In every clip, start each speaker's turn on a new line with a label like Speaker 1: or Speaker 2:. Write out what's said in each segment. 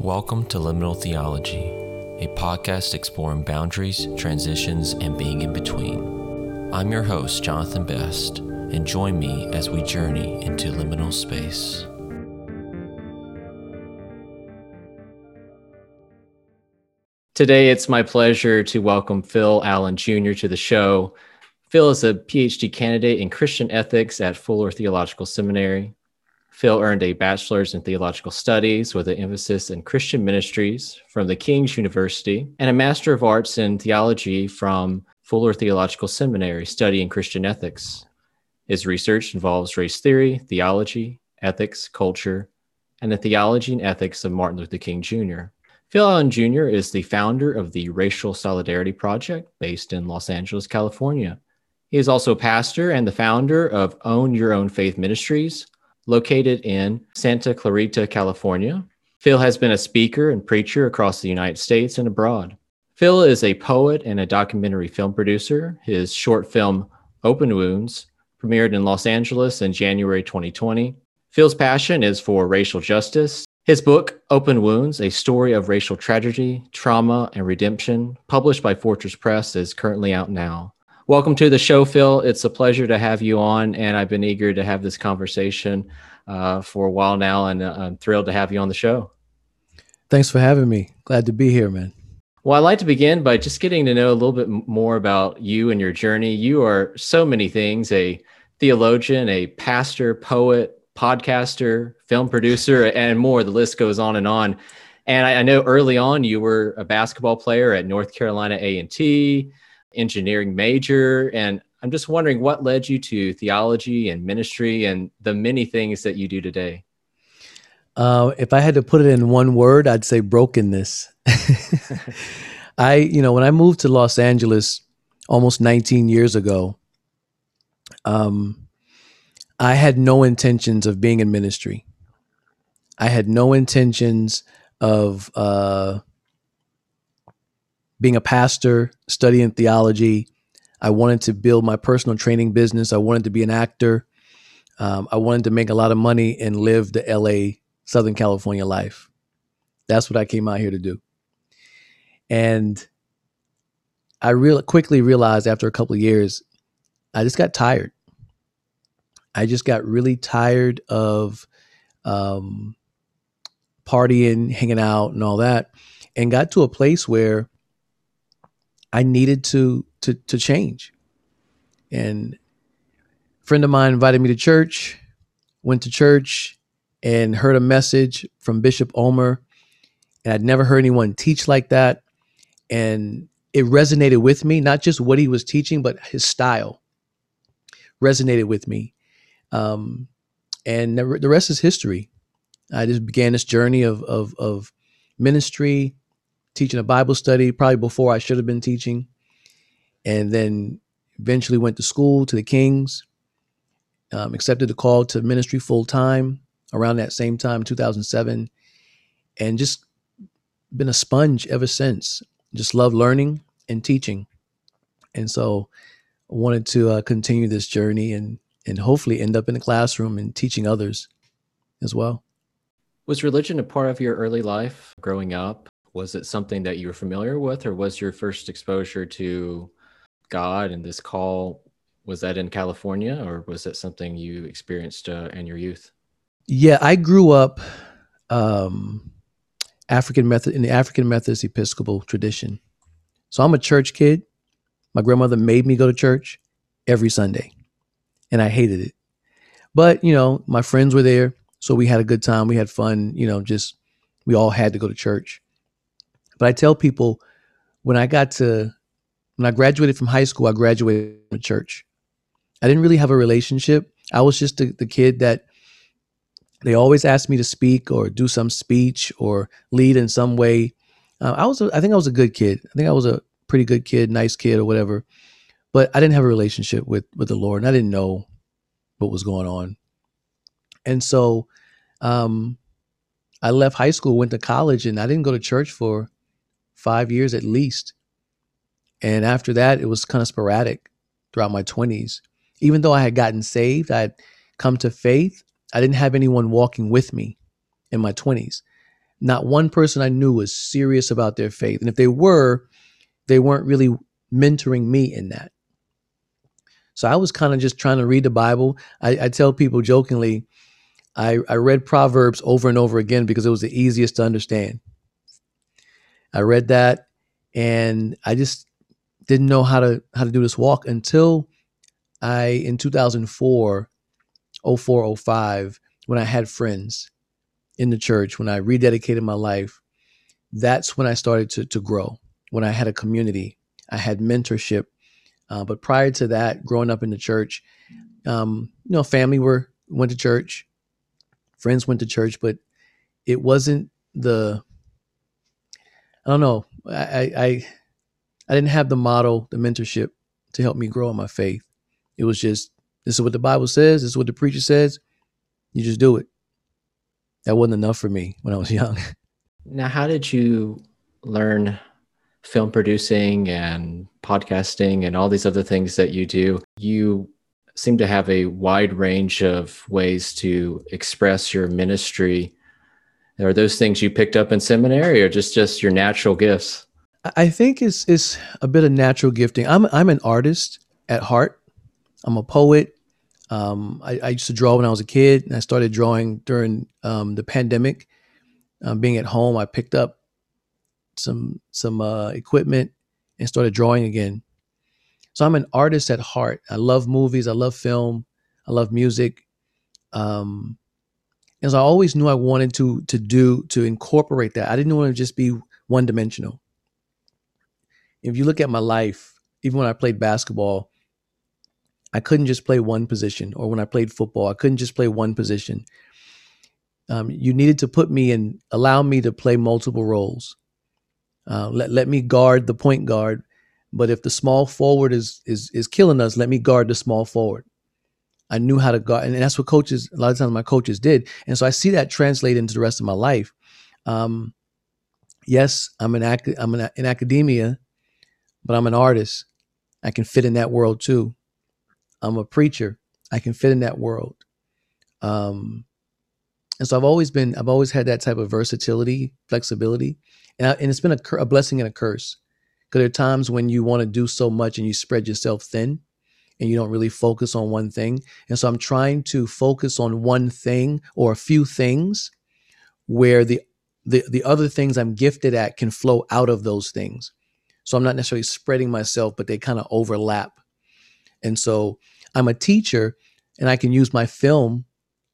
Speaker 1: Welcome to Liminal Theology, a podcast exploring boundaries, transitions, and being in between. I'm your host, Jonathan Best, and join me as we journey into liminal space.
Speaker 2: Today, it's my pleasure to welcome Phil Allen Jr. to the show. Phil is a PhD candidate in Christian ethics at Fuller Theological Seminary. Phil earned a bachelor's in theological studies with an emphasis in Christian ministries from the King's University and a master of arts in theology from Fuller Theological Seminary, studying Christian ethics. His research involves race theory, theology, ethics, culture, and the theology and ethics of Martin Luther King Jr. Phil Allen Jr. is the founder of the Racial Solidarity Project based in Los Angeles, California. He is also pastor and the founder of Own Your Own Faith Ministries, located in Santa Clarita, California. Phil has been a speaker and preacher across the United States and abroad. Phil is a poet and a documentary film producer. His short film, Open Wounds, premiered in Los Angeles in January 2020. Phil's passion is for racial justice. His book, Open Wounds A Story of Racial Tragedy, Trauma, and Redemption, published by Fortress Press, is currently out now. Welcome to the show, Phil. It's a pleasure to have you on, and I've been eager to have this conversation uh, for a while now, and uh, I'm thrilled to have you on the show.
Speaker 3: Thanks for having me. Glad to be here, man.
Speaker 2: Well, I'd like to begin by just getting to know a little bit more about you and your journey. You are so many things a theologian, a pastor, poet, podcaster, film producer, and more. The list goes on and on. And I, I know early on you were a basketball player at North Carolina A&T engineering major. And I'm just wondering what led you to theology and ministry and the many things that you do today.
Speaker 3: Uh, if I had to put it in one word, I'd say brokenness. I, you know, when I moved to Los Angeles almost 19 years ago, um, I had no intentions of being in ministry. I had no intentions of uh, being a pastor, studying theology. I wanted to build my personal training business. I wanted to be an actor. Um, I wanted to make a lot of money and live the LA, Southern California life. That's what I came out here to do. And I real quickly realized after a couple of years, I just got tired. I just got really tired of um, partying, hanging out, and all that, and got to a place where I needed to to to change. And a friend of mine invited me to church, went to church and heard a message from Bishop Ulmer. And I'd never heard anyone teach like that. And it resonated with me, not just what he was teaching, but his style resonated with me. Um, and the rest is history. I just began this journey of, of, of ministry, teaching a Bible study, probably before I should have been teaching. And then eventually went to school to the Kings, um, accepted the call to ministry full time around that same time, 2007, and just been a sponge ever since. Just love learning and teaching. And so wanted to uh, continue this journey and, and hopefully end up in the classroom and teaching others as well.
Speaker 2: Was religion a part of your early life growing up? Was it something that you were familiar with or was your first exposure to god and this call was that in california or was it something you experienced uh, in your youth?
Speaker 3: Yeah i grew up um, african method in the african methodist episcopal tradition. So i'm a church kid. My grandmother made me go to church every sunday and i hated it. But you know my friends were there so we had a good time. We had fun you know just we all had to go to church but I tell people when I got to, when I graduated from high school, I graduated from church. I didn't really have a relationship. I was just the, the kid that they always asked me to speak or do some speech or lead in some way. Uh, I was, a, I think I was a good kid. I think I was a pretty good kid, nice kid or whatever. But I didn't have a relationship with with the Lord, and I didn't know what was going on. And so, um, I left high school, went to college, and I didn't go to church for five years at least. And after that, it was kind of sporadic throughout my 20s. Even though I had gotten saved, I had come to faith, I didn't have anyone walking with me in my 20s. not one person I knew was serious about their faith. And if they were, they weren't really mentoring me in that. So I was kind of just trying to read the Bible. I, I tell people jokingly, I, I read Proverbs over and over again because it was the easiest to understand. I read that and I just didn't know how to how to do this walk until I in 2004 04 05 when I had friends in the church when I rededicated my life that's when I started to to grow. When I had a community I had mentorship uh, but prior to that growing up in the church um, you know family were went to church friends went to church but it wasn't the I don't know I, I I didn't have the model, the mentorship to help me grow in my faith. It was just this is what the Bible says, this is what the preacher says. You just do it. That wasn't enough for me when I was young.
Speaker 2: Now, how did you learn film producing and podcasting and all these other things that you do? You seem to have a wide range of ways to express your ministry. Are those things you picked up in seminary or just just your natural gifts?
Speaker 3: I think it's it's a bit of natural gifting. I'm I'm an artist at heart. I'm a poet. Um, I, I, used to draw when I was a kid, and I started drawing during um, the pandemic. Um, being at home, I picked up some some uh, equipment and started drawing again. So I'm an artist at heart. I love movies. I love film. I love music. Um, and so I always knew I wanted to to do to incorporate that. I didn't want to just be one dimensional if you look at my life, even when I played basketball, I couldn't just play one position, or when I played football, I couldn't just play one position. Um, you needed to put me in, allow me to play multiple roles. Uh, let let me guard the point guard, but if the small forward is is is killing us, let me guard the small forward. I knew how to guard, and that's what coaches. A lot of times, my coaches did, and so I see that translate into the rest of my life. Um, yes, I'm an act. I'm an, in academia, but I'm an artist. I can fit in that world too. I'm a preacher. I can fit in that world. Um, and so I've always been, I've always had that type of versatility, flexibility, and, I, and it's been a, a blessing and a curse. Because there are times when you want to do so much and you spread yourself thin, and you don't really focus on one thing. And so I'm trying to focus on one thing or a few things, where the the the other things I'm gifted at can flow out of those things. So I'm not necessarily spreading myself, but they kind of overlap. And so I'm a teacher and I can use my film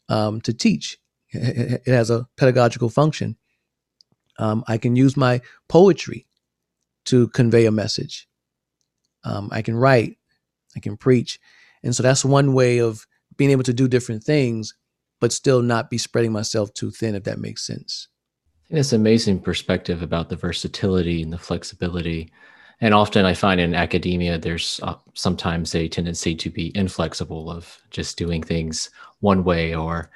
Speaker 3: um, to teach. It has a pedagogical function. Um, I can use my poetry to convey a message. Um, I can write, I can preach. And so that's one way of being able to do different things, but still not be spreading myself too thin, if that makes sense.
Speaker 2: I think that's amazing perspective about the versatility and the flexibility. And often I find in academia, there's uh, sometimes a tendency to be inflexible of just doing things one way, or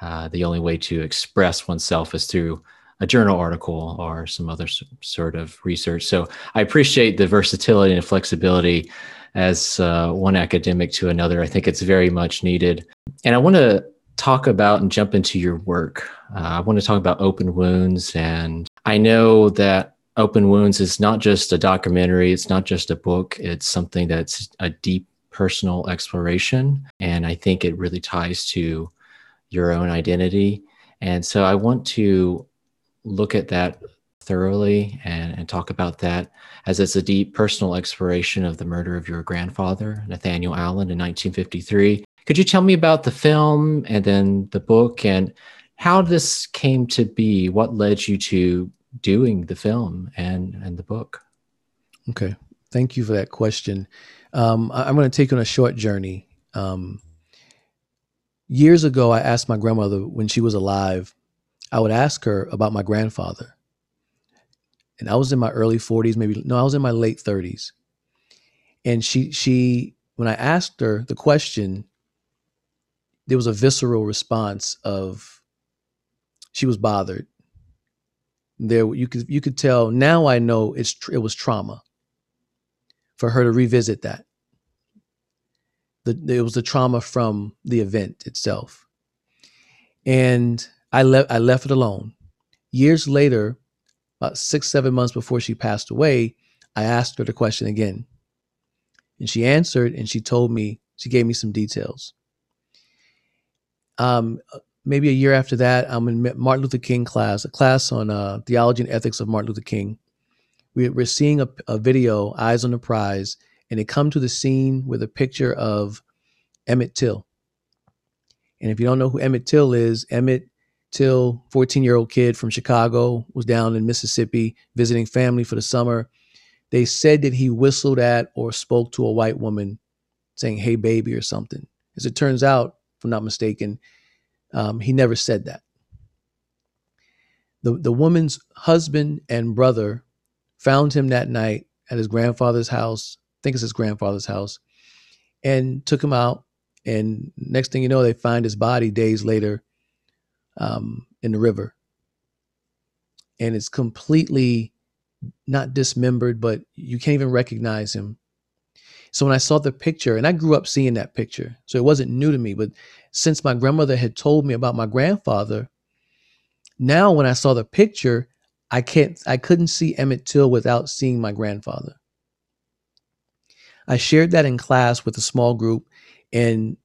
Speaker 2: uh, the only way to express oneself is through a journal article or some other sort of research. So I appreciate the versatility and flexibility as uh, one academic to another. I think it's very much needed. And I want to talk about and jump into your work. Uh, I want to talk about open wounds. And I know that Open Wounds is not just a documentary, it's not just a book, it's something that's a deep personal exploration. And I think it really ties to your own identity. And so I want to look at that thoroughly and, and talk about that as it's a deep personal exploration of the murder of your grandfather, Nathaniel Allen, in 1953. Could you tell me about the film and then the book and how this came to be? What led you to doing the film and and the book?
Speaker 3: Okay, thank you for that question. Um, I, am going to take on a short journey. Um, years ago, I asked my grandmother when she was alive. I would ask her about my grandfather, and I was in my early 40s, maybe no, I was in my late 30s, and she she when I asked her the question, there was a visceral response of she was bothered. There you could you could tell now I know it's it was trauma for her to revisit that. The, it was the trauma from the event itself. And I left I left it alone. Years later, about six, seven months before she passed away, I asked her the question again. And she answered and she told me, she gave me some details. Um, maybe a year after that, I'm in Martin Luther King class, a class on uh, theology and ethics of Martin Luther King. We, we're seeing a, a video, Eyes on the Prize, and they come to the scene with a picture of Emmett Till. And if you don't know who Emmett Till is, Emmett Till, 14 year old kid from Chicago, was down in Mississippi visiting family for the summer. They said that he whistled at or spoke to a white woman saying, Hey, baby, or something. As it turns out, if I'm not mistaken, um, he never said that. The, the woman's husband and brother found him that night at his grandfather's house, I think it's his grandfather's house, and took him out. And next thing you know, they find his body days later um, in the river. And it's completely not dismembered, but you can't even recognize him. So when I saw the picture, and I grew up seeing that picture, so it wasn't new to me, but since my grandmother had told me about my grandfather, now when I saw the picture, I can't I couldn't see Emmett Till without seeing my grandfather. I shared that in class with a small group and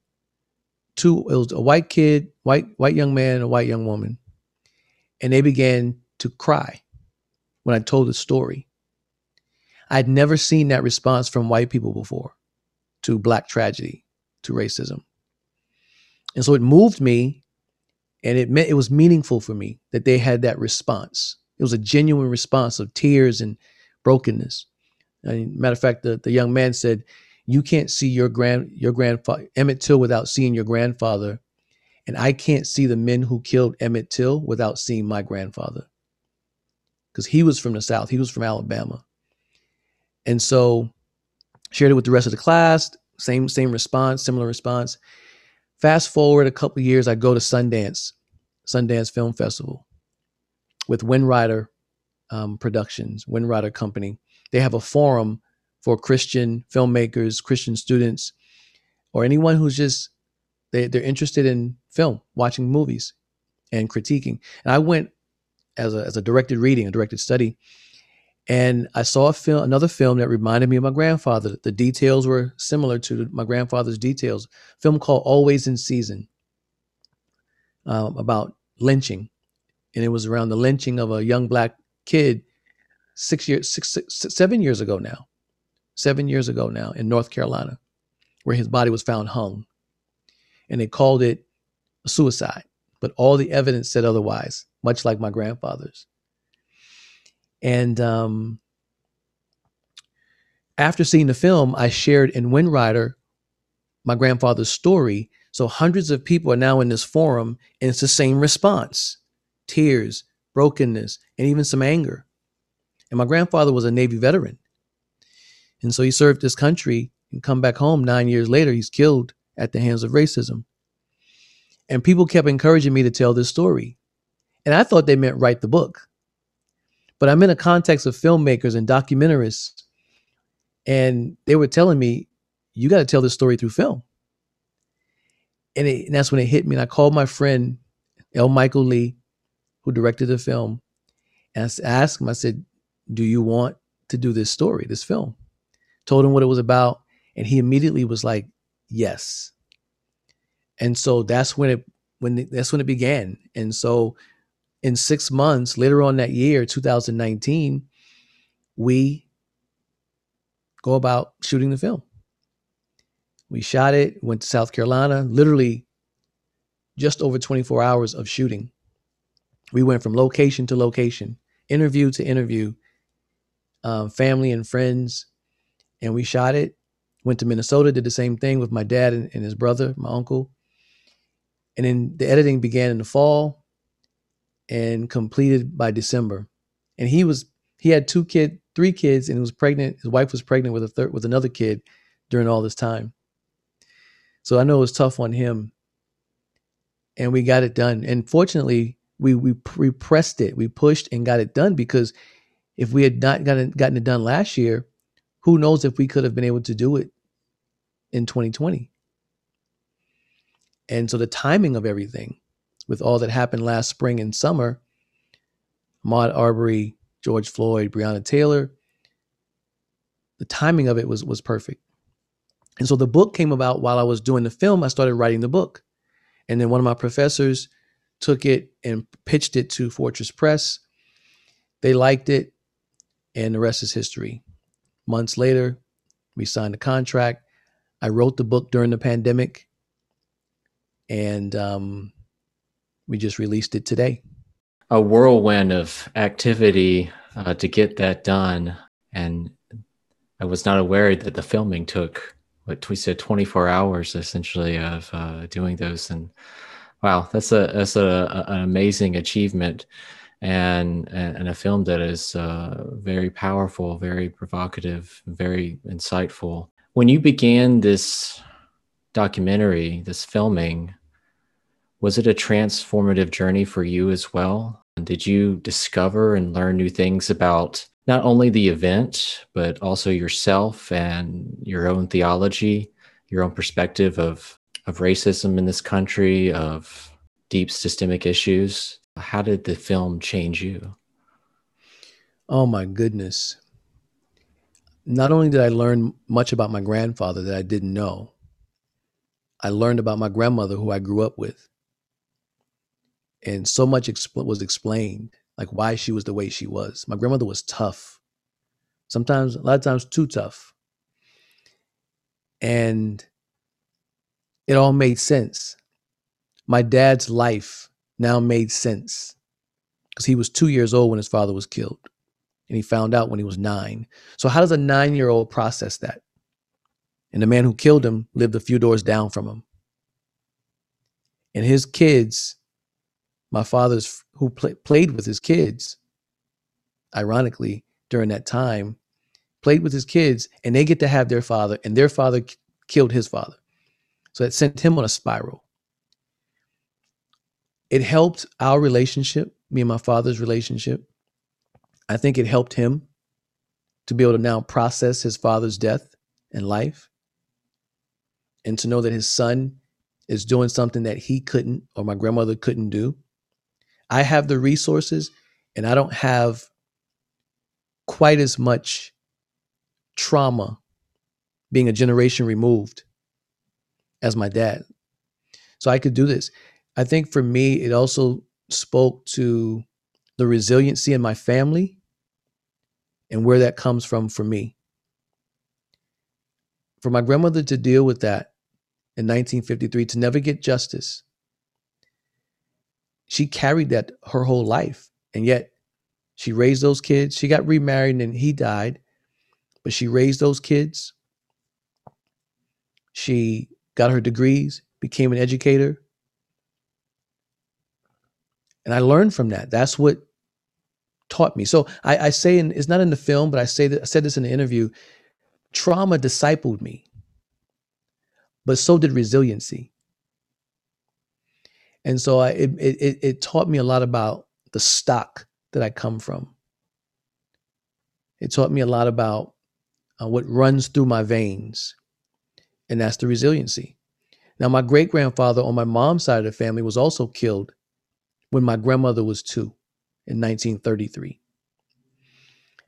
Speaker 3: two it was a white kid, white white young man, and a white young woman. And they began to cry when I told the story. I'd never seen that response from white people before to black tragedy, to racism. And so it moved me and it meant it was meaningful for me that they had that response. It was a genuine response of tears and brokenness. And matter of fact, the, the young man said, You can't see your grand your grandfather Emmett Till without seeing your grandfather. And I can't see the men who killed Emmett Till without seeing my grandfather. Because he was from the South, he was from Alabama. And so shared it with the rest of the class, same, same response, similar response. Fast forward a couple years, I go to Sundance, Sundance Film Festival with Windrider um, Productions, Windrider Company. They have a forum for Christian filmmakers, Christian students, or anyone who's just they, they're interested in film, watching movies, and critiquing. And I went as a, as a directed reading, a directed study, and I saw a film, another film that reminded me of my grandfather. The details were similar to my grandfather's details. A film called Always in Season, um, about lynching, and it was around the lynching of a young black kid six years, six, six, seven years ago now, seven years ago now in North Carolina, where his body was found hung, and they called it a suicide, but all the evidence said otherwise, much like my grandfather's. And um, after seeing the film, I shared in Windrider my grandfather's story. So hundreds of people are now in this forum, and it's the same response tears, brokenness, and even some anger. And my grandfather was a Navy veteran. And so he served his country and come back home nine years later, he's killed at the hands of racism. And people kept encouraging me to tell this story. And I thought they meant write the book. But I'm in a context of filmmakers and documentarists, and they were telling me, you got to tell this story through film. And, it, and that's when it hit me. And I called my friend, L. Michael Lee, who directed the film, and I asked him, I said, Do you want to do this story, this film? Told him what it was about, and he immediately was like, Yes. And so that's when it when that's when it began. And so in six months later on that year, 2019, we go about shooting the film. We shot it, went to South Carolina, literally just over 24 hours of shooting. We went from location to location, interview to interview, um, family and friends, and we shot it. Went to Minnesota, did the same thing with my dad and, and his brother, my uncle. And then the editing began in the fall and completed by December. And he was he had two kid, three kids, and he was pregnant. His wife was pregnant with a third with another kid during all this time. So I know it was tough on him. And we got it done. And fortunately, we we we pressed it, we pushed and got it done because if we had not gotten gotten it done last year, who knows if we could have been able to do it in 2020. And so the timing of everything with all that happened last spring and summer, Ahmaud Arbery, George Floyd, Breonna Taylor. The timing of it was was perfect. And so the book came about while I was doing the film. I started writing the book. And then one of my professors took it and pitched it to Fortress Press. They liked it, and the rest is history. Months later, we signed a contract. I wrote the book during the pandemic, and um, we just released it today.
Speaker 2: A whirlwind of activity uh, to get that done, and I was not aware that the filming took what we said 24 hours essentially of uh, doing those and wow that's a that's a, an amazing achievement and and a film that is uh, very powerful very provocative very insightful when you began this documentary this filming was it a transformative journey for you as well did you discover and learn new things about not only the event, but also yourself and your own theology, your own perspective of, of racism in this country, of deep systemic issues. How did the film change you?
Speaker 3: Oh my goodness. Not only did I learn much about my grandfather that I didn't know, I learned about my grandmother who I grew up with. And so much expl- was explained like why she was the way she was. My grandmother was tough. Sometimes, a lot of times, too tough. And it all made sense. My dad's life now made sense because he was two years old when his father was killed. And he found out when he was nine. So, how does a nine year old process that? And the man who killed him lived a few doors down from him. And his kids my father's who play, played with his kids ironically during that time played with his kids and they get to have their father and their father killed his father so it sent him on a spiral it helped our relationship me and my father's relationship i think it helped him to be able to now process his father's death and life and to know that his son is doing something that he couldn't or my grandmother couldn't do I have the resources and I don't have quite as much trauma being a generation removed as my dad. So I could do this. I think for me, it also spoke to the resiliency in my family and where that comes from for me. For my grandmother to deal with that in 1953, to never get justice, she carried that her whole life. And yet she raised those kids. She got remarried and he died, but she raised those kids. She got her degrees, became an educator. And I learned from that. That's what taught me. So I, I say, and it's not in the film, but I say that I said this in the interview. Trauma discipled me, but so did resiliency. And so I, it, it, it taught me a lot about the stock that I come from. It taught me a lot about uh, what runs through my veins, and that's the resiliency. Now, my great grandfather on my mom's side of the family was also killed when my grandmother was two in 1933.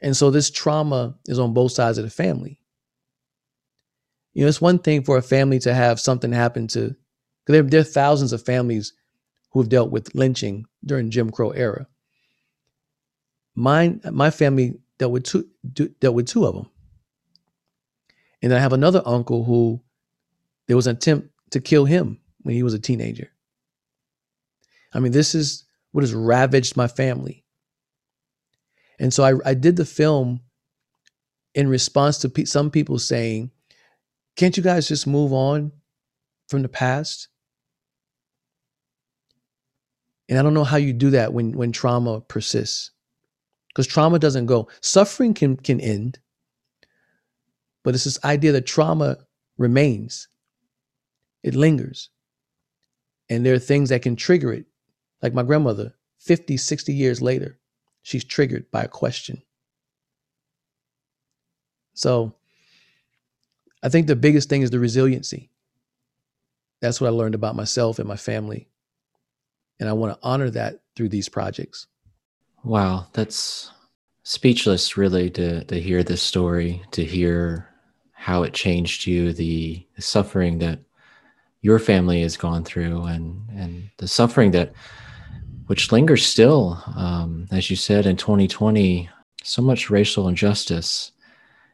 Speaker 3: And so this trauma is on both sides of the family. You know, it's one thing for a family to have something happen to, there, there are thousands of families who have dealt with lynching during Jim Crow era. Mine, my family dealt with two dealt with two of them, and I have another uncle who there was an attempt to kill him when he was a teenager. I mean, this is what has ravaged my family, and so I, I did the film in response to pe- some people saying, "Can't you guys just move on from the past?" And I don't know how you do that when when trauma persists. Because trauma doesn't go. Suffering can can end, but it's this idea that trauma remains. It lingers. And there are things that can trigger it. Like my grandmother, 50, 60 years later, she's triggered by a question. So I think the biggest thing is the resiliency. That's what I learned about myself and my family and I want to honor that through these projects.
Speaker 2: Wow, that's speechless really to to hear this story, to hear how it changed you, the, the suffering that your family has gone through and and the suffering that which lingers still um, as you said in 2020 so much racial injustice.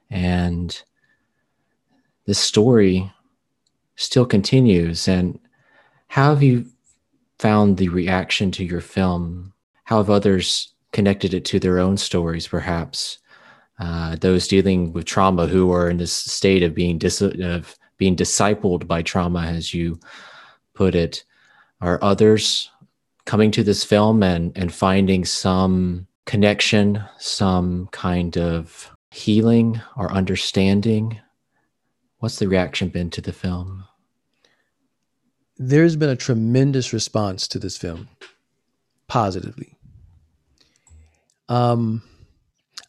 Speaker 2: And this story still continues. And how have you found the reaction to your film? How have others connected it to their own stories perhaps? Uh, those dealing with trauma who are in this state of being dis- of being discipled by trauma, as you put it, are others coming to this film and and finding some connection, some kind of healing or understanding? What's the reaction been to the film?
Speaker 3: There's been a tremendous response to this film, positively. Um,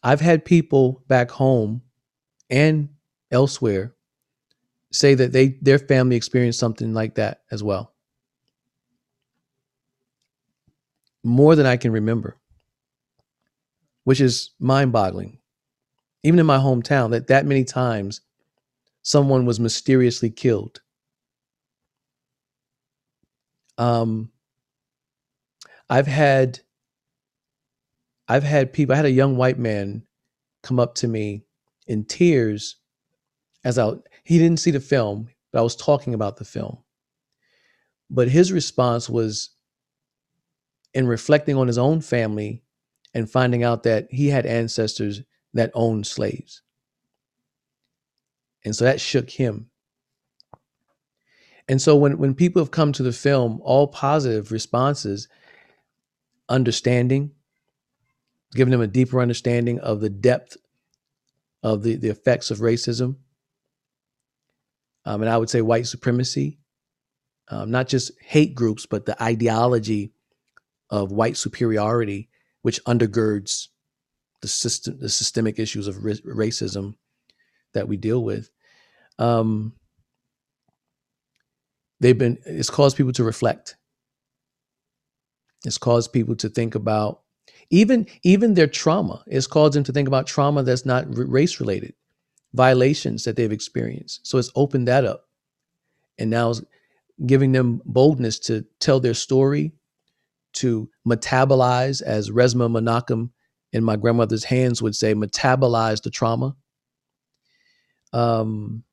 Speaker 3: I've had people back home and elsewhere say that they their family experienced something like that as well. More than I can remember. Which is mind-boggling. Even in my hometown that that many times someone was mysteriously killed. Um I've had I've had people I had a young white man come up to me in tears as I he didn't see the film, but I was talking about the film. But his response was in reflecting on his own family and finding out that he had ancestors that owned slaves. And so that shook him. And so when, when people have come to the film, all positive responses, understanding, giving them a deeper understanding of the depth of the, the effects of racism, um, and I would say white supremacy, um, not just hate groups, but the ideology of white superiority, which undergirds the system, the systemic issues of r- racism that we deal with. Um, they've been. It's caused people to reflect. It's caused people to think about even even their trauma. It's caused them to think about trauma that's not race related violations that they've experienced. So it's opened that up. And now it's giving them boldness to tell their story, to metabolize, as Resmaa Menakem in my grandmother's hands would say, metabolize the trauma. Um,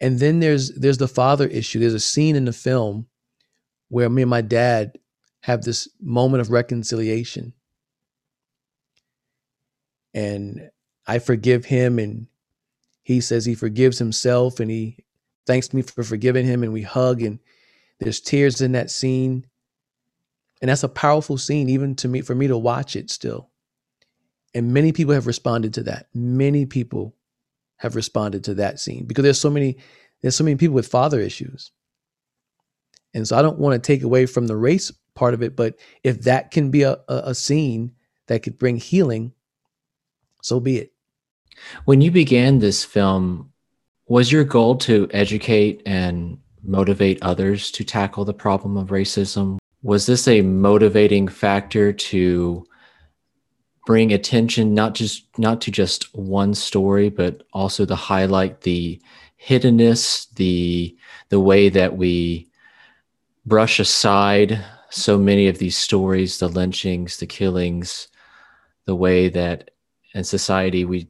Speaker 3: and then there's there's the father issue. There's a scene in the film where me and my dad have this moment of reconciliation. And I forgive him and he says he forgives himself and he thanks me for forgiving him and we hug and there's tears in that scene. And that's a powerful scene even to me for me to watch it still. And many people have responded to that. Many people have responded to that scene because there's so many there's so many people with father issues. And so I don't want to take away from the race part of it, but if that can be a, a, a scene that could bring healing, so be it.
Speaker 2: When you began this film, was your goal to educate and motivate others to tackle the problem of racism? Was this a motivating factor to bring attention not just not to just one story, but also to highlight the hiddenness, the the way that we brush aside so many of these stories, the lynchings, the killings, the way that in society we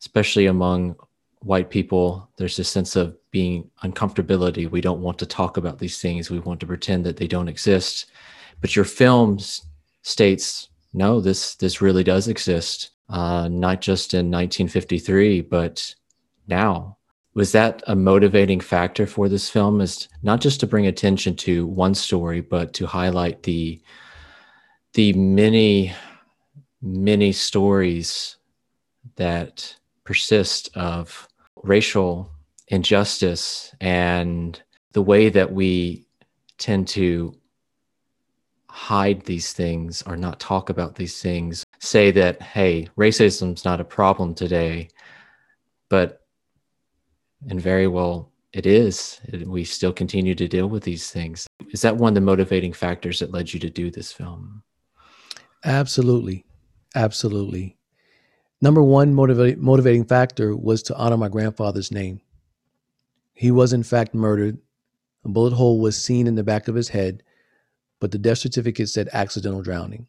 Speaker 2: especially among white people, there's this sense of being uncomfortability. We don't want to talk about these things. We want to pretend that they don't exist. But your film states, no, this this really does exist. Uh, not just in 1953, but now. Was that a motivating factor for this film? Is not just to bring attention to one story, but to highlight the the many, many stories that persist of racial injustice and the way that we tend to hide these things or not talk about these things say that hey racism's not a problem today but and very well it is we still continue to deal with these things is that one of the motivating factors that led you to do this film
Speaker 3: Absolutely. Absolutely. Number one motiva- motivating factor was to honor my grandfather's name. He was, in fact, murdered. A bullet hole was seen in the back of his head, but the death certificate said accidental drowning.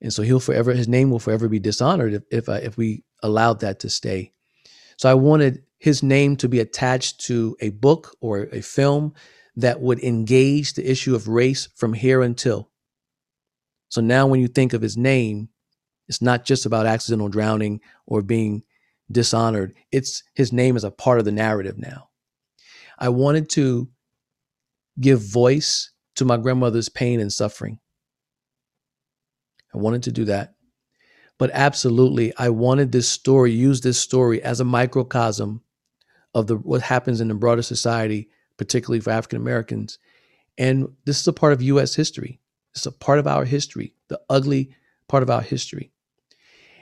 Speaker 3: And so he'll forever, his name will forever be dishonored if, if, I, if we allowed that to stay. So I wanted his name to be attached to a book or a film that would engage the issue of race from here until. So now when you think of his name, it's not just about accidental drowning or being dishonored. It's his name is a part of the narrative now. I wanted to give voice to my grandmother's pain and suffering. I wanted to do that. But absolutely, I wanted this story, use this story as a microcosm of the what happens in the broader society, particularly for African Americans. And this is a part of US history. It's a part of our history, the ugly part of our history.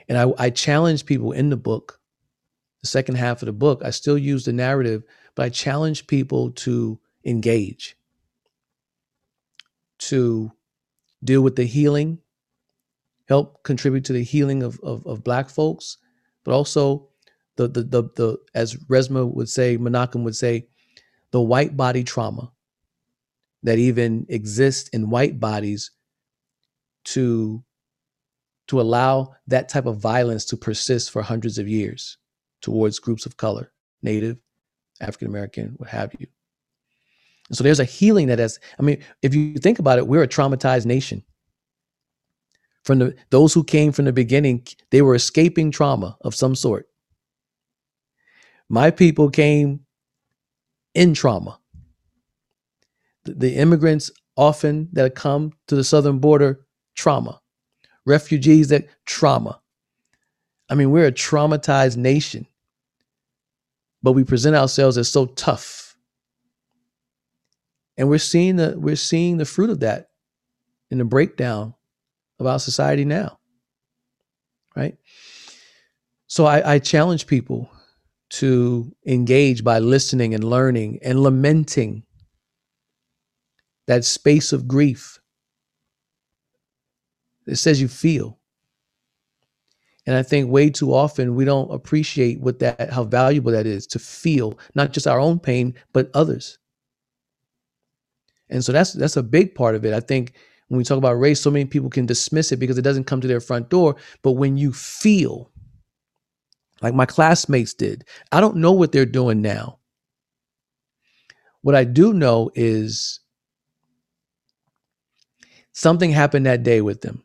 Speaker 3: And I, I challenge people in the book, the second half of the book, I still use the narrative, but I challenge people to engage, to deal with the healing, help contribute to the healing of, of, of Black folks, but also the, the, the, the, as Resmaa would say, Menakem would say, the white body trauma that even exists in white bodies to to allow that type of violence to persist for hundreds of years towards groups of color, Native, African American, what have you. And so there's a healing that has, I mean, if you think about it, we're a traumatized nation. From the those who came from the beginning, they were escaping trauma of some sort. My people came in trauma. The, the immigrants often that come to the southern border, trauma refugees that trauma. I mean, we're a traumatized nation, but we present ourselves as so tough. And we're seeing the we're seeing the fruit of that in the breakdown of our society now. Right? So I, I challenge people to engage by listening and learning and lamenting that space of grief it says you feel. And I think way too often we don't appreciate what that how valuable that is to feel not just our own pain but others. And so that's that's a big part of it. I think when we talk about race, so many people can dismiss it because it doesn't come to their front door. But when you feel, like my classmates did, I don't know what they're doing now. What I do know is something happened that day with them.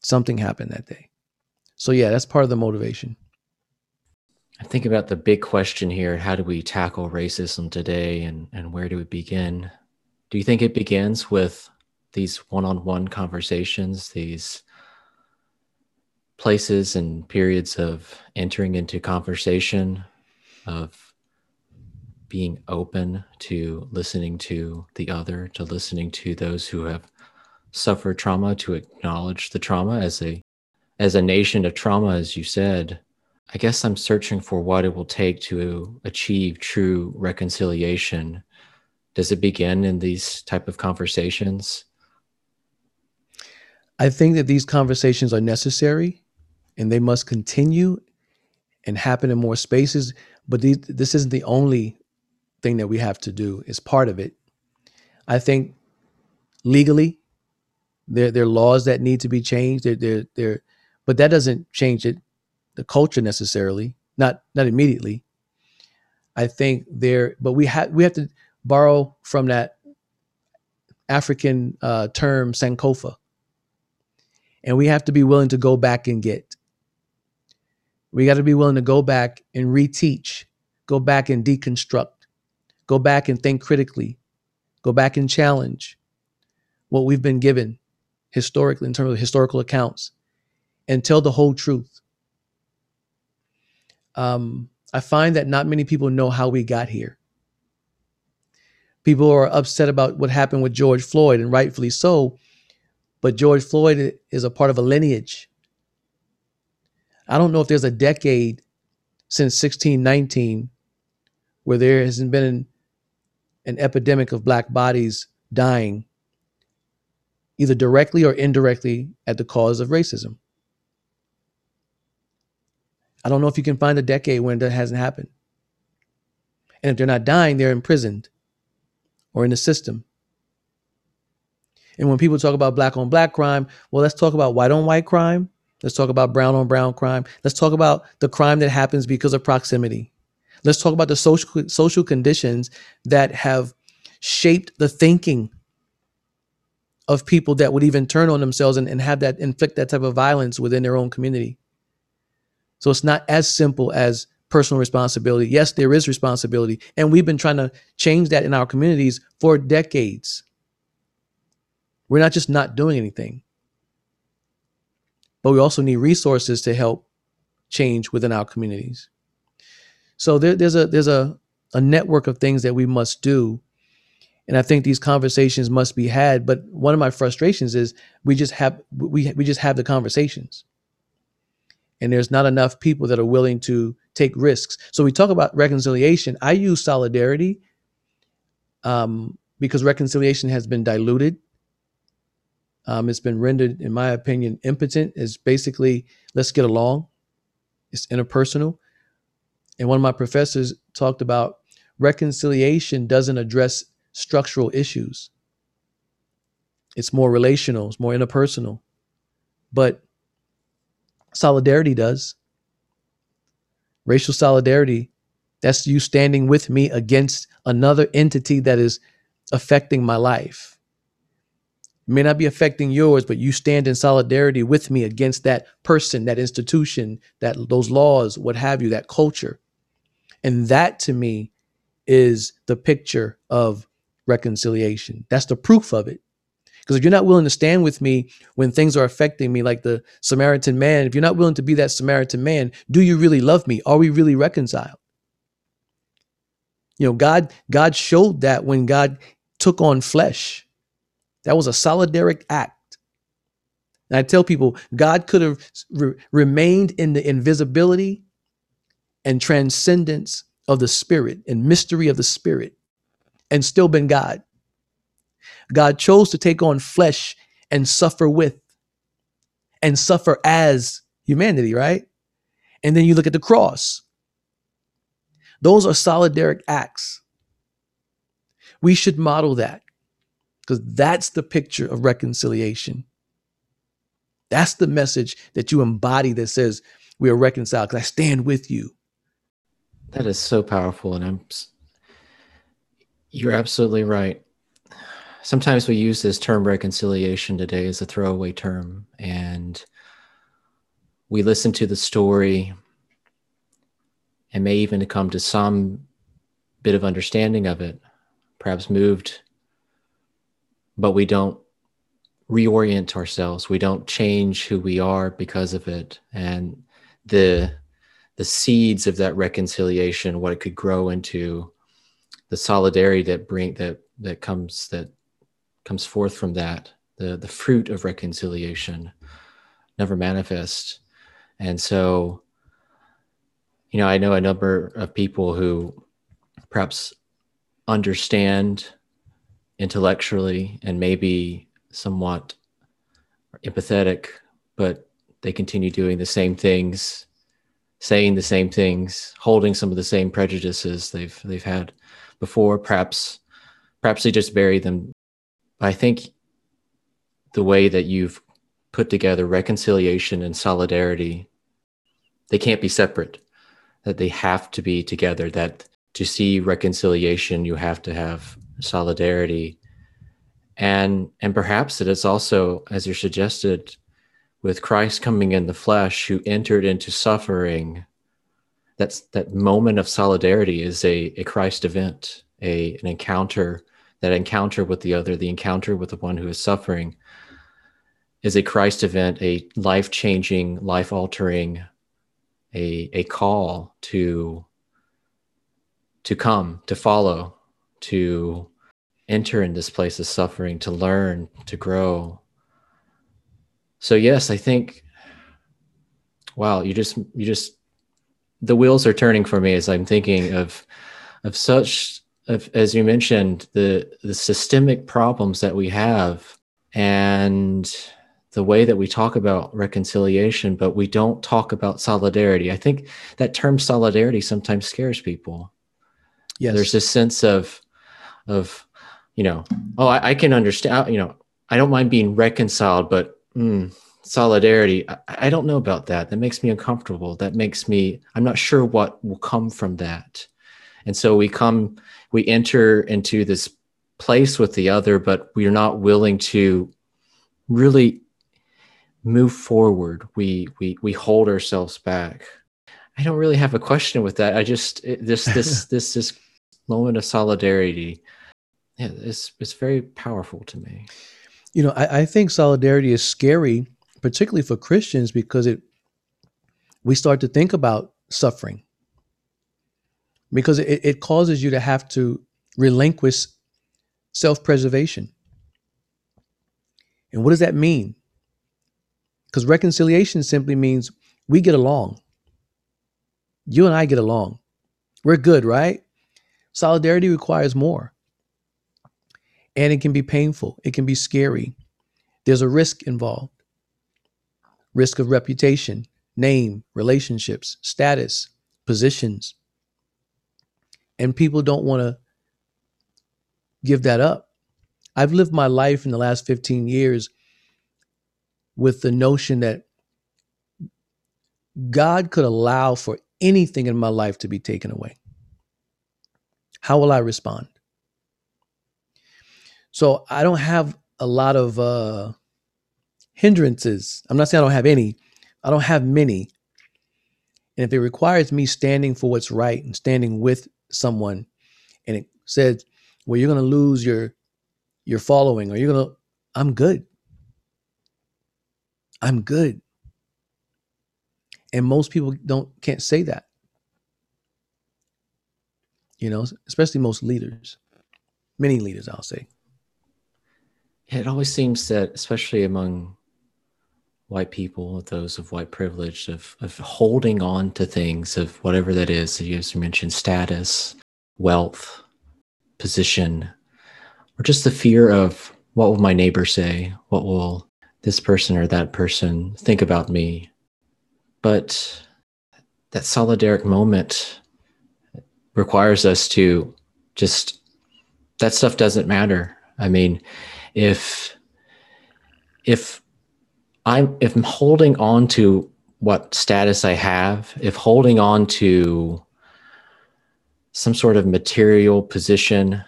Speaker 3: Something happened that day. So yeah, that's part of the motivation.
Speaker 2: I think about the big question here how do we tackle racism today and, and where do we begin? Do you think it begins with these one on one conversations, these places and periods of entering into conversation, of being open to listening to the other, to listening to those who have suffer trauma to acknowledge the trauma as a as a nation of trauma as you said. I guess i'm searching for what it will take to achieve true reconciliation. Does it begin in these type of conversations?
Speaker 3: I think that these conversations are necessary and they must continue and happen in more spaces but these, this isn't the only thing that we have to do. It's part of it. I think legally there, there are laws that need to be changed. There, there, there, but that doesn't change it, the culture necessarily. Not, not immediately. I think there, but we have we have to borrow from that African uh, term Sankofa, and we have to be willing to go back and get. We got to be willing to go back and reteach, go back and deconstruct, go back and think critically, go back and challenge what we've been given historically in terms of historical accounts and tell the whole truth. Um, I find that not many people know how we got here. People are upset about what happened with George Floyd, and rightfully so. But George Floyd is a part of a lineage. I don't know if there's a decade since 1619 where there hasn't been an, an epidemic of black bodies dying either directly or indirectly at the cause of racism. I don't know if you can find a decade when that hasn't happened. And if they're not dying, they're imprisoned or in the system. And when people talk about black on black crime, well, let's talk about white on white crime. Let's talk about brown on brown crime. Let's talk about the crime that happens because of proximity. Let's talk about the social social conditions that have shaped the thinking of people that would even turn on themselves and, and have that inflict that type of violence within their own community. So it's not as simple as personal responsibility. Yes, there is responsibility. And we've been trying to change that in our communities for decades. We're not just not doing anything, but we also need resources to help change within our communities. So there, there's a there's a, a network of things that we must do. And I think these conversations must be had. But one of my frustrations is we just have we we just have the conversations and there's not enough people that are willing to take risks. So we talk about reconciliation. I use solidarity um, because reconciliation has been diluted. Um, it's been rendered, in my opinion, impotent. It's basically let's get along. It's interpersonal. And one of my professors talked about reconciliation doesn't address structural issues. It's more relational, it's more interpersonal. But Solidarity does. Racial solidarity, that's you standing with me against another entity that is affecting my life. It may not be affecting yours, but you stand in solidarity with me against that person, that institution, that those laws, what have you, that culture. And that to me is the picture of reconciliation. That's the proof of it. Because if you're not willing to stand with me when things are affecting me, like the Samaritan man, if you're not willing to be that Samaritan man, do you really love me? Are we really reconciled? You know, God, God showed that when God took on flesh. That was a solidaric act. And I tell people, God could have re- remained in the invisibility and transcendence of the spirit and mystery of the spirit and still been God. God chose to take on flesh and suffer with and suffer as humanity, right? And then you look at the cross. Those are solidaric acts. We should model that because that's the picture of reconciliation. That's the message that you embody that says we are reconciled because I stand with you.
Speaker 2: That is so powerful. And I'm, you're absolutely right. Sometimes we use this term reconciliation today as a throwaway term and we listen to the story. And may even come to some bit of understanding of it perhaps moved but we don't reorient ourselves. We don't change who we are because of it. And the the seeds of that reconciliation what it could grow into the solidarity that bring that that comes that comes forth from that, the, the fruit of reconciliation, never manifest. And so, you know, I know a number of people who perhaps understand intellectually and maybe somewhat empathetic, but they continue doing the same things, saying the same things, holding some of the same prejudices they've they've had before. Perhaps perhaps they just bury them I think the way that you've put together reconciliation and solidarity, they can't be separate, that they have to be together, that to see reconciliation, you have to have solidarity. And, and perhaps that it's also, as you're suggested, with Christ coming in the flesh, who entered into suffering, that's that moment of solidarity is a, a Christ event, a, an encounter that encounter with the other, the encounter with the one who is suffering, is a Christ event, a life changing, life altering, a, a call to, to come, to follow, to enter in this place of suffering, to learn, to grow. So yes, I think wow, you just you just the wheels are turning for me as I'm thinking of of such as you mentioned, the the systemic problems that we have and the way that we talk about reconciliation, but we don't talk about solidarity. I think that term solidarity sometimes scares people.
Speaker 3: Yes.
Speaker 2: There's this sense of, of, you know, oh, I, I can understand, you know, I don't mind being reconciled, but mm, solidarity, I, I don't know about that. That makes me uncomfortable. That makes me, I'm not sure what will come from that. And so we come, we enter into this place with the other, but we're not willing to really move forward. We we we hold ourselves back. I don't really have a question with that. I just this this this this moment of solidarity. Yeah, it's it's very powerful to me.
Speaker 3: You know, I, I think solidarity is scary, particularly for Christians, because it we start to think about suffering because it, it causes you to have to relinquish self-preservation. And what does that mean? Because reconciliation simply means we get along. You and I get along. We're good, right? Solidarity requires more. And it can be painful, it can be scary. There's a risk involved risk of reputation, name, relationships, status, positions. And people don't want to give that up. I've lived my life in the last 15 years with the notion that God could allow for anything in my life to be taken away. How will I respond? So I don't have a lot of uh, hindrances. I'm not saying I don't have any, I don't have many. And if it requires me standing for what's right and standing with someone, and it says, well, you're going to lose your your following or you're going to, I'm good. I'm good. And most people don't can't say that. You know, especially most leaders. Many leaders, I'll say.
Speaker 2: It always seems that, especially among white people, those of white privilege, of, of holding on to things of whatever that is, that you mentioned status, wealth, position, or just the fear of what will my neighbor say? What will this person or that person think about me. But that solidaric moment requires us to just, that stuff doesn't matter. I mean, if, if I'm, if I'm holding on to what status I have, if holding on to some sort of material position,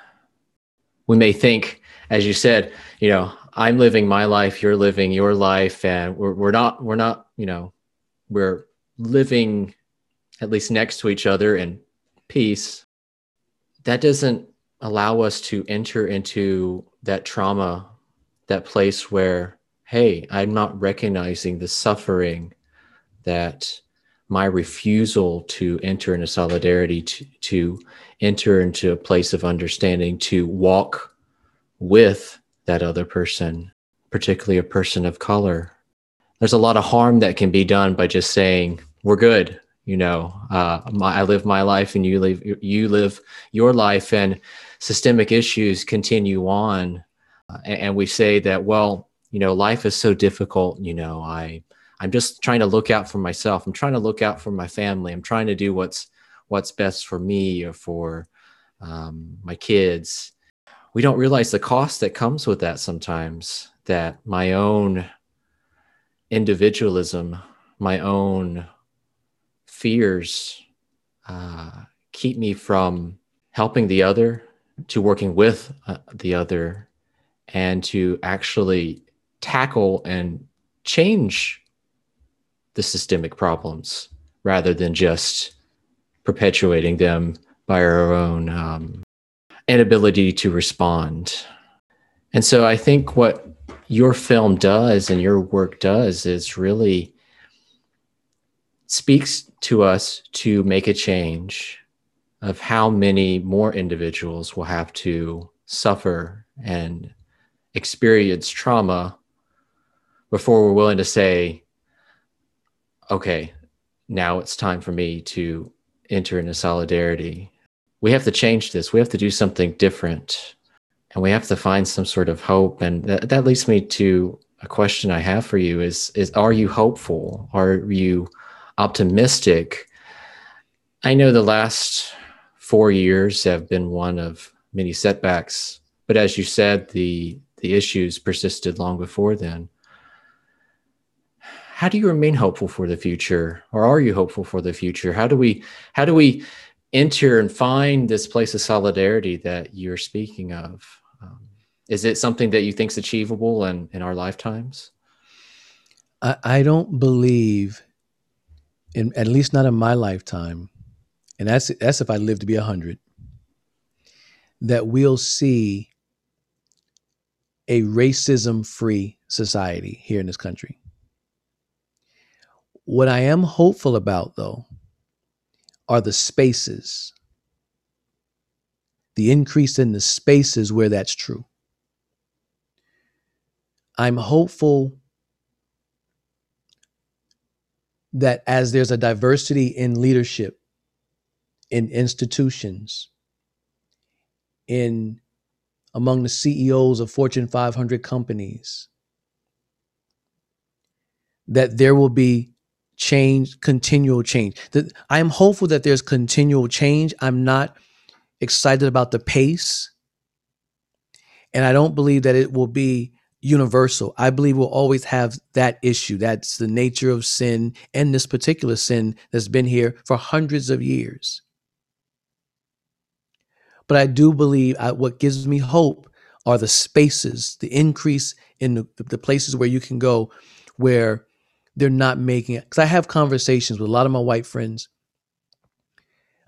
Speaker 2: we may think, as you said, you know, I'm living my life, you're living your life, and we're we're not we're not you know we're living at least next to each other in peace. That doesn't allow us to enter into that trauma, that place where hey, I'm not recognizing the suffering that my refusal to enter into solidarity, to, to enter into a place of understanding, to walk with that other person, particularly a person of color. There's a lot of harm that can be done by just saying, we're good. You know, uh, my, I live my life and you live, you live your life and systemic issues continue on. Uh, and, and we say that, well, you know, life is so difficult. You know, I, I'm just trying to look out for myself. I'm trying to look out for my family. I'm trying to do what's, what's best for me or for um, my kids we don't realize the cost that comes with that sometimes that my own individualism my own fears uh, keep me from helping the other to working with uh, the other and to actually tackle and change the systemic problems rather than just perpetuating them by our own um, inability to respond. And so I think what your film does and your work does is really speaks to us to make a change of how many more individuals will have to suffer and experience trauma before we're willing to say, okay, now it's time for me to enter into solidarity we have to change this. We have to do something different. and we have to find some sort of hope. And that, that leads me to a question I have for you is, is are you hopeful? Are you optimistic? I know the last four years have been one of many setbacks, but as you said, the the issues persisted long before then. How do you remain hopeful for the future, or are you hopeful for the future? How do we how do we enter and find this place of solidarity that you're speaking of? Um, is it something that you think is achievable in, in our lifetimes?
Speaker 3: I, I don't believe, in at least not in my lifetime, and that's that's if I live to be a hundred, that we'll see a racism-free society here in this country. What I am hopeful about, though, are the spaces, the increase in the spaces where that's true. I'm hopeful that as there's a diversity in leadership, in institutions, in among the CEOs of Fortune 500 companies, that there will be change, continual change. That I am hopeful that there's continual change. I'm not excited about the pace. And I don't believe that it will be universal. I believe we'll always have that issue. That's the nature of sin and this particular sin that's been here for hundreds of years. But I do believe I, what gives me hope are the spaces, the increase in the, the places where you can go where they're not making it. Because I have conversations with a lot of my white friends,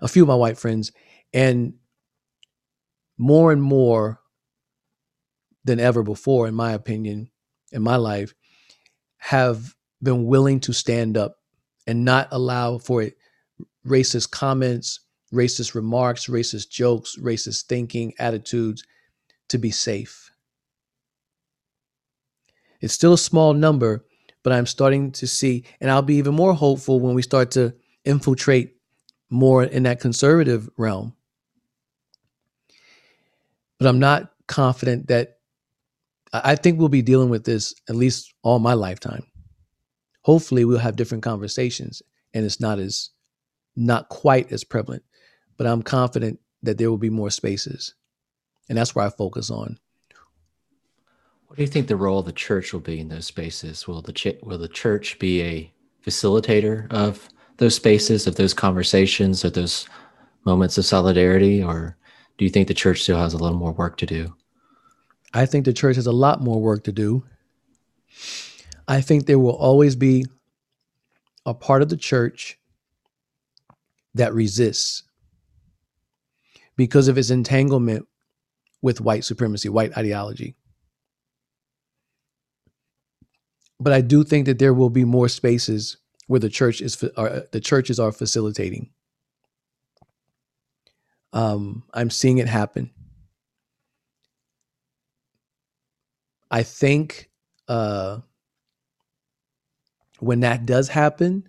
Speaker 3: a few of my white friends, and more and more than ever before, in my opinion, in my life, have been willing to stand up and not allow for it racist comments, racist remarks, racist jokes, racist thinking, attitudes to be safe. It's still a small number, but I'm starting to see, and I'll be even more hopeful when we start to infiltrate more in that conservative realm. But I'm not confident that I think we'll be dealing with this at least all my lifetime. Hopefully, we'll have different conversations and it's not as, not quite as prevalent, but I'm confident that there will be more spaces. And that's where I focus on.
Speaker 2: What do you think the role of the church will be in those spaces? Will the ch- will the church be a facilitator of those spaces, of those conversations, of those moments of solidarity, or do you think the church still has a little more work to do?
Speaker 3: I think the church has a lot more work to do. I think there will always be a part of the church that resists because of its entanglement with white supremacy, white ideology. But I do think that there will be more spaces where the church is the churches are facilitating. Um, I'm seeing it happen. I think uh, when that does happen,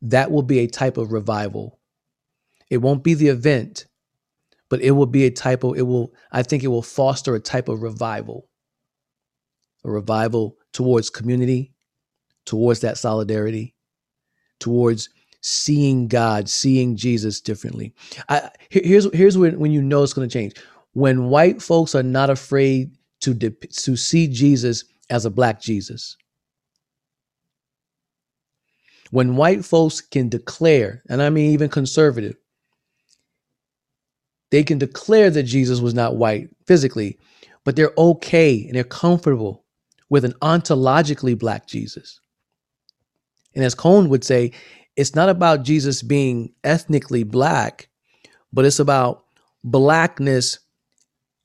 Speaker 3: that will be a type of revival. It won't be the event, but it will be a type of, it will, I think it will foster a type of revival, a revival towards community, towards that solidarity, towards seeing God, seeing Jesus differently. I, here's here's when, when you know it's going to change. When white folks are not afraid to, to see Jesus as a black Jesus. When white folks can declare, and I mean even conservative, they can declare that Jesus was not white physically, but they're okay and they're comfortable with an ontologically black Jesus. And as Cone would say, it's not about Jesus being ethnically black, but it's about blackness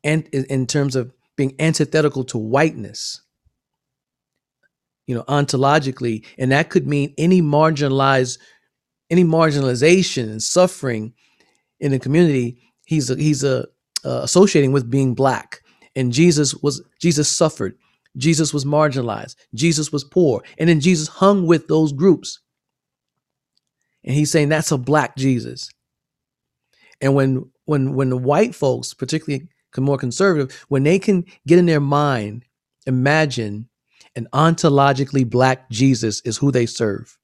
Speaker 3: and in terms of being antithetical to whiteness you know ontologically. And that could mean any marginalized any marginalization and suffering in the community he's a, he's a uh, associating with being black. And jesus was jesus suffered jesus was marginalized jesus was poor and then jesus hung with those groups and he's saying that's a black jesus and when when when the white folks particularly more conservative, when they can get in their mind, imagine an ontologically black Jesus is who they serve.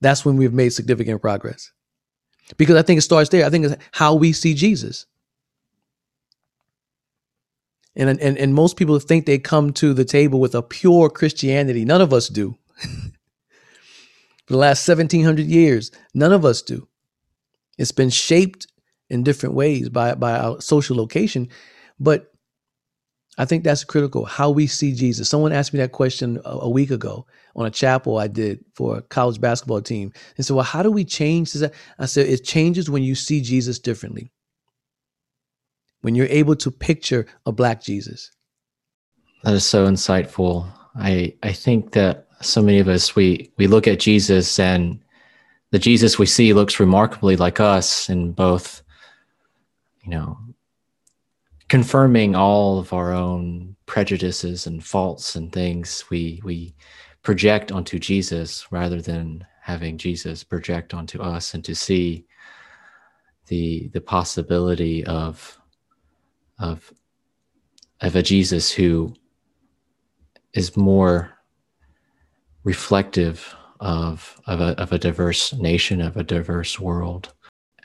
Speaker 3: That's when we've made significant progress. Because I think it starts there. I think it's how we see Jesus. And, and, and most people think they come to the table with a pure Christianity. None of us do. For the last 1700 years, none of us do. It's been shaped in different ways by, by our social location. But I think that's critical how we see Jesus. Someone asked me that question a, a, week ago on a chapel I did for a college basketball team. And said, Well, how do we change this? I said, It changes when you see Jesus differently. When you're able to picture a black Jesus.
Speaker 2: That is so insightful. I I think that so many of us we we look at Jesus and the Jesus we see looks remarkably like us in both, you know, confirming all of our own prejudices and faults and things we we project onto Jesus rather than having Jesus project onto us and to see the the possibility of of of a Jesus who is more reflective of of a, of a diverse nation of a diverse world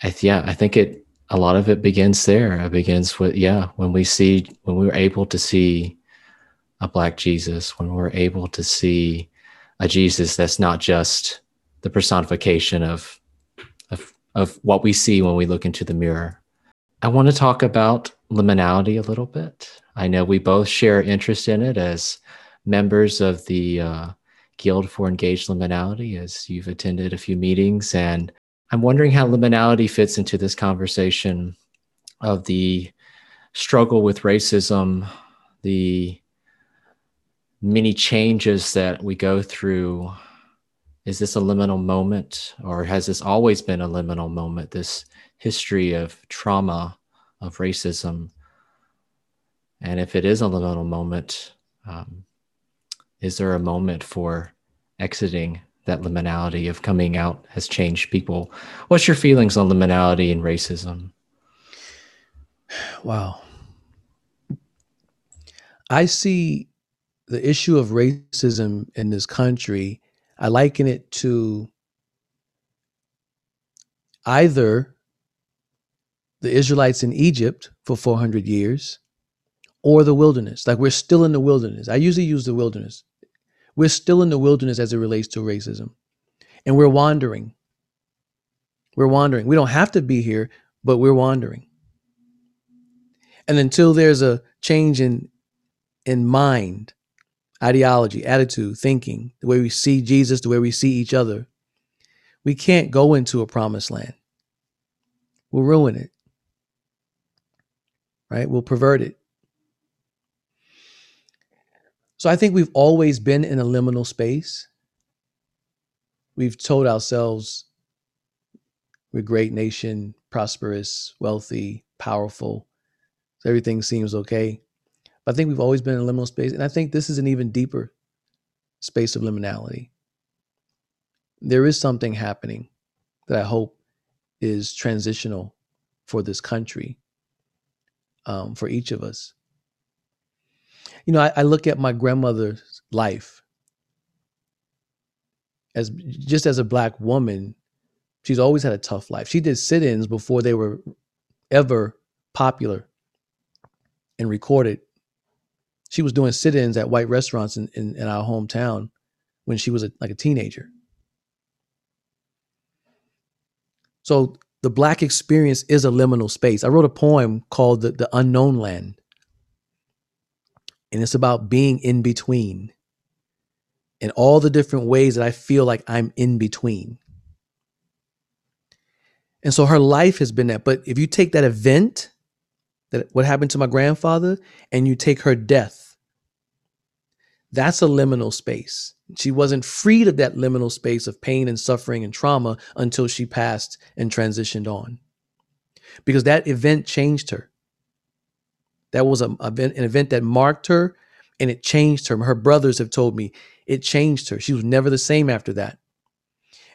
Speaker 2: I, yeah i think it a lot of it begins there. It begins with, yeah, when we see, when we are able to see a Black Jesus, when we're able to see a Jesus that's not just the personification of, of, of what we see when we look into the mirror. I want to talk about liminality a little bit. I know we both share interest in it as members of the uh, Guild for Engaged Liminality, as you've attended a few meetings and I'm wondering how liminality fits into this conversation of the struggle with racism, the many changes that we go through. Is this a liminal moment, or has this always been a liminal moment? This history of trauma, of racism. And if it is a liminal moment, um, is there a moment for exiting that liminality of coming out has changed people. What's your feelings on liminality and racism?
Speaker 3: Wow. I see the issue of racism in this country, I liken it to either the Israelites in Egypt for 400 years or the wilderness. Like we're still in the wilderness. I usually use the wilderness we're still in the wilderness as it relates to racism. And we're wandering. We're wandering. We don't have to be here, but we're wandering. And until there's a change in in mind, ideology, attitude, thinking, the way we see Jesus, the way we see each other, we can't go into a promised land. We'll ruin it. Right? We'll pervert it. So I think we've always been in a liminal space. We've told ourselves we're a great nation, prosperous, wealthy, powerful. Everything seems okay. But I think we've always been in a liminal space. And I think this is an even deeper space of liminality. There is something happening that I hope is transitional for this country, um, for each of us you know, I, I look at my grandmother's life as just as a black woman, she's always had a tough life. She did sit-ins before they were ever popular and recorded. She was doing sit-ins at white restaurants in, in, in our hometown when she was a, like a teenager. So the black experience is a liminal space. I wrote a poem called the, the Unknown Land and it's about being in between and all the different ways that I feel like I'm in between. And so her life has been that. But if you take that event, that what happened to my grandfather, and you take her death, that's a liminal space. She wasn't freed of that liminal space of pain and suffering and trauma until she passed and transitioned on. Because that event changed her. That was a, an event that marked her and it changed her. Her brothers have told me it changed her. She was never the same after that.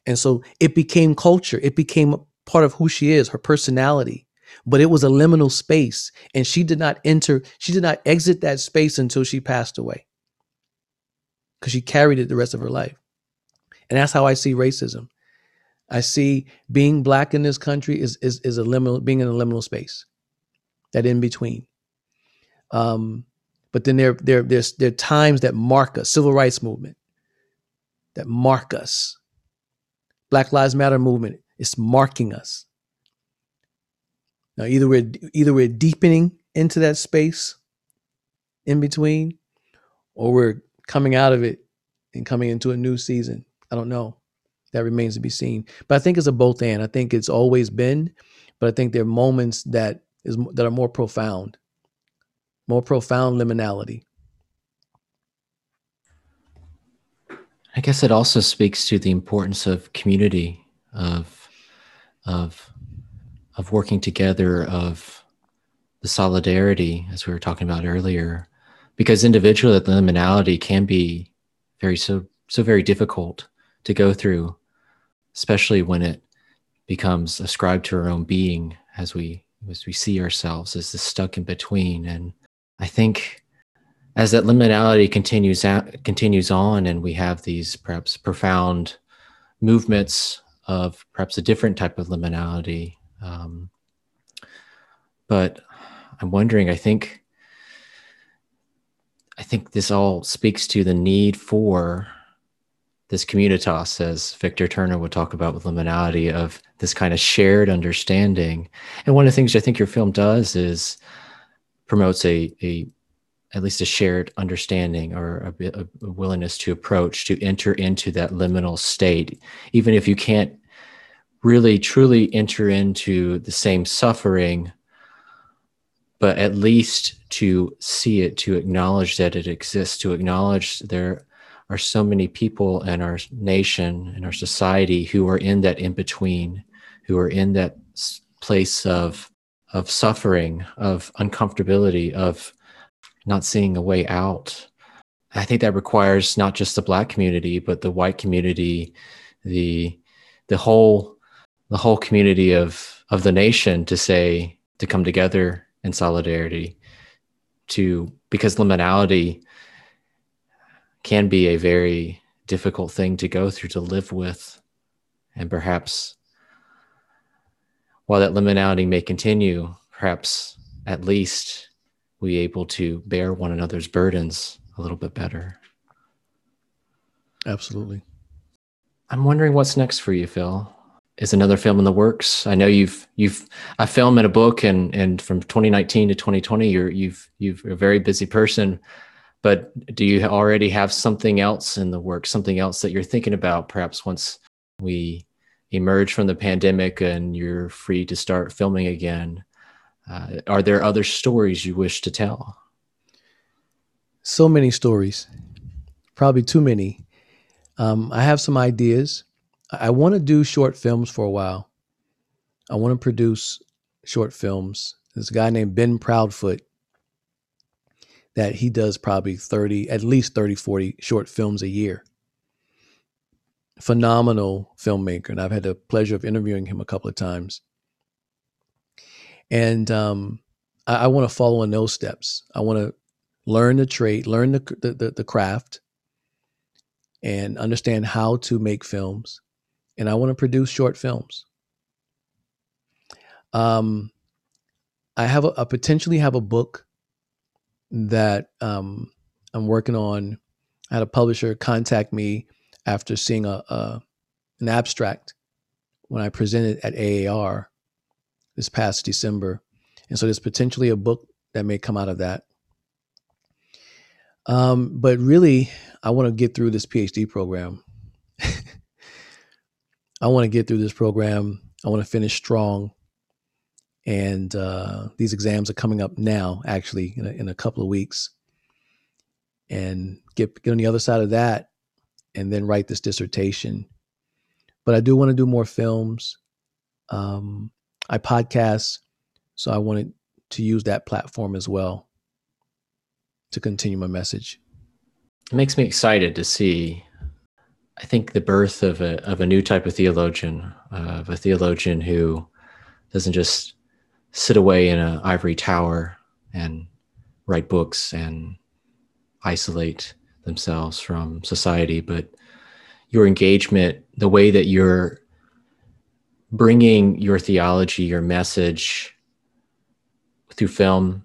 Speaker 3: And so it became culture. It became part of who she is, her personality. but it was a liminal space and she did not enter she did not exit that space until she passed away because she carried it the rest of her life. And that's how i see racism. I see being black in this country is is, is a liminal being in a liminal space that in between. Um but then there there there's there are times that mark us civil rights movement that mark us. Black lives matter movement is marking us. Now either we're either we're deepening into that space in between, or we're coming out of it and coming into a new season. I don't know. That remains to be seen. But I think it's a both and. I think it's always been, but I think there are moments that is that are more profound, more profound liminality.
Speaker 2: I guess it also speaks to the importance of community, of of of working together, of the solidarity, as we were talking about earlier, because individual liminality can be very so so very difficult to go through, especially when it becomes ascribed to our own being as we as we see ourselves as the stuck in between. And I think as that liminality continues out, continues on, and we have these perhaps profound movements of perhaps a different type of liminality um, but I'm wondering, I think, I think this all speaks to the need for this communitas, as Victor Turner would talk about with liminality, of this kind of shared understanding. And one of the things I think your film does is promotes a, a at least a shared understanding or a, a, willingness to approach to enter into that liminal state, even if you can't really truly enter into the same suffering, but at least to see it, to acknowledge that it exists, to acknowledge there are so many people in our nation and our society who are in that in between, who are in that place of of suffering, of uncomfortability, of not seeing a way out. I think that requires not just the black community, but the white community, the the whole the whole community of of the nation to say to come together in solidarity to because liminality can be a very difficult thing to go through to live with. And perhaps while that liminality may continue perhaps at least we able to bear one another's burdens a little bit better.
Speaker 3: Absolutely.
Speaker 2: I'm wondering what's next for you phil is another film in the works? I know you've you've a film and a book, and and from 2019 to 2020, you're you've you've a very busy person. But do you already have something else in the works? Something else that you're thinking about? Perhaps once we emerge from the pandemic and you're free to start filming again, uh, are there other stories you wish to tell?
Speaker 3: So many stories, probably too many. Um, I have some ideas. I want to do short films for a while. I want to produce short films. There's a guy named Ben Proudfoot that he does probably 30, at least 30, 40 short films a year. Phenomenal filmmaker. And I've had the pleasure of interviewing him a couple of times. And um, I, I want to follow in those steps. I want to learn the trade, learn the, the, the, the craft, and understand how to make films and I want to produce short films. Um, I have a, potentially have a book that um, I'm working on. I had a publisher contact me after seeing a, a an abstract when I presented at AAR this past December, and so there's potentially a book that may come out of that. Um, but really, I want to get through this PhD program. I want to get through this program. I want to finish strong. And uh, these exams are coming up now, actually, in a, in a couple of weeks. And get, get on the other side of that and then write this dissertation. But I do want to do more films. Um, I podcast, so I wanted to use that platform as well to continue my message.
Speaker 2: It makes me excited to see I think the birth of a of a new type of theologian, uh, of a theologian who doesn't just sit away in an ivory tower and write books and isolate themselves from society, but your engagement, the way that you're bringing your theology, your message through film,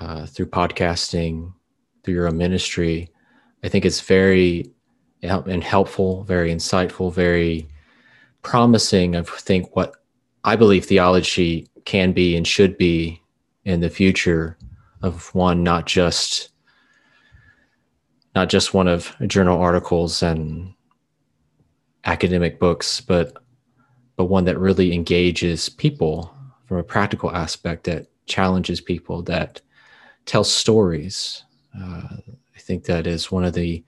Speaker 2: uh, through podcasting, through your own ministry, I think it's very and helpful, very insightful, very promising. I think what I believe theology can be and should be in the future of one not just not just one of journal articles and academic books, but but one that really engages people from a practical aspect that challenges people, that tells stories. Uh, I think that is one of the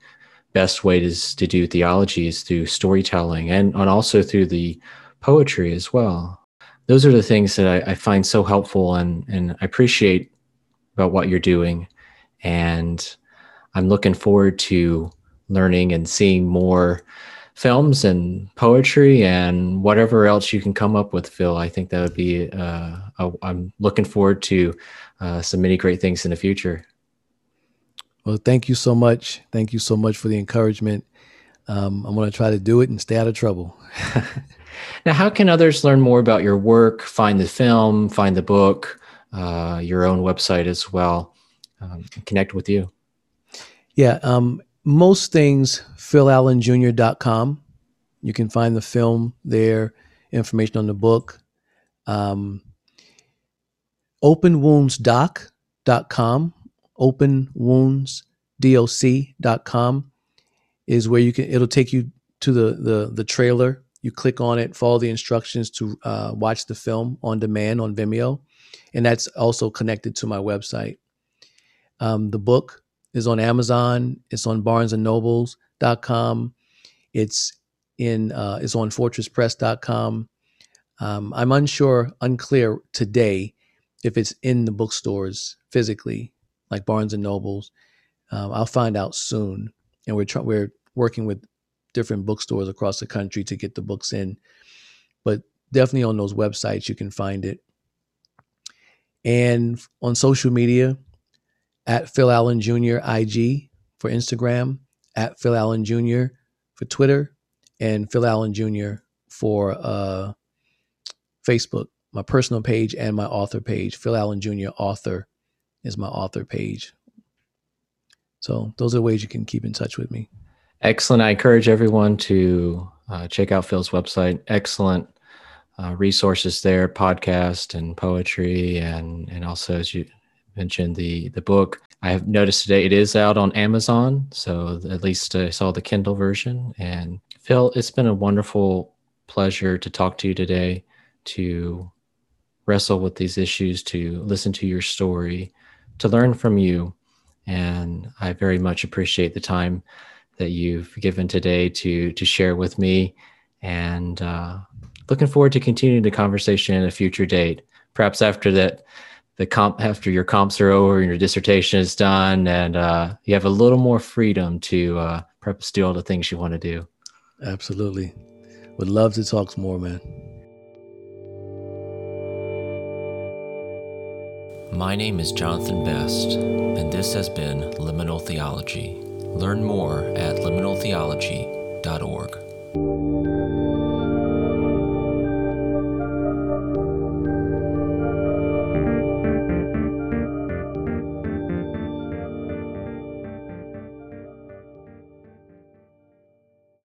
Speaker 2: best ways to do theology is through storytelling and, and also through the poetry as well. Those are the things that I, I find so helpful and, and I appreciate about what you're doing. And I'm looking forward to learning and seeing more films and poetry and whatever else you can come up with, Phil. I think that would be, uh, I'm looking forward to uh, some many great things in the future.
Speaker 3: Well, thank you so much. Thank you so much for the encouragement. Um, I'm going to try to do it and stay out of trouble.
Speaker 2: now, how can others learn more about your work, find the film, find the book, uh, your own website as well, um, connect with you?
Speaker 3: Yeah, um, most things, philallenjr.com. You can find the film there, information on the book. Um, openwoundsdoc.com, openwoundsdoc.com is where you can, it'll take you to the, the, the trailer. You click on it, follow the instructions to uh, watch the film on demand on Vimeo. And that's also connected to my website. Um, the book is on Amazon. It's on BarnesandNobles.com. It's in. Uh, it's on FortressPress.com. Um, I'm unsure, unclear today if it's in the bookstores physically, like Barnes and Nobles. Um, I'll find out soon, and we're we're working with different bookstores across the country to get the books in. But definitely on those websites you can find it. And on social media, at Phil Allen Jr. IG for Instagram, at Phil Allen Jr. for Twitter, and Phil Allen Jr. for uh, Facebook, my personal page and my author page. Phil Allen Jr. author is my author page. So those are ways you can keep in touch with me.
Speaker 2: Excellent. I encourage everyone to uh, check out Phil's website. Excellent uh, resources there, podcast and poetry, and and also as you mentioned the the book. I have noticed today it is out on Amazon, so at least I saw the Kindle version. And Phil, it's been a wonderful pleasure to talk to you today, to wrestle with these issues, to listen to your story, to learn from you. And I very much appreciate the time that you've given today to to share with me. And uh, looking forward to continuing the conversation at a future date, perhaps after that the comp after your comps are over and your dissertation is done and uh, you have a little more freedom to uh, perhaps do all the things you want to do
Speaker 3: absolutely would love to talk more man
Speaker 1: my name is jonathan best and this has been liminal theology. Learn more at liminaltheology.org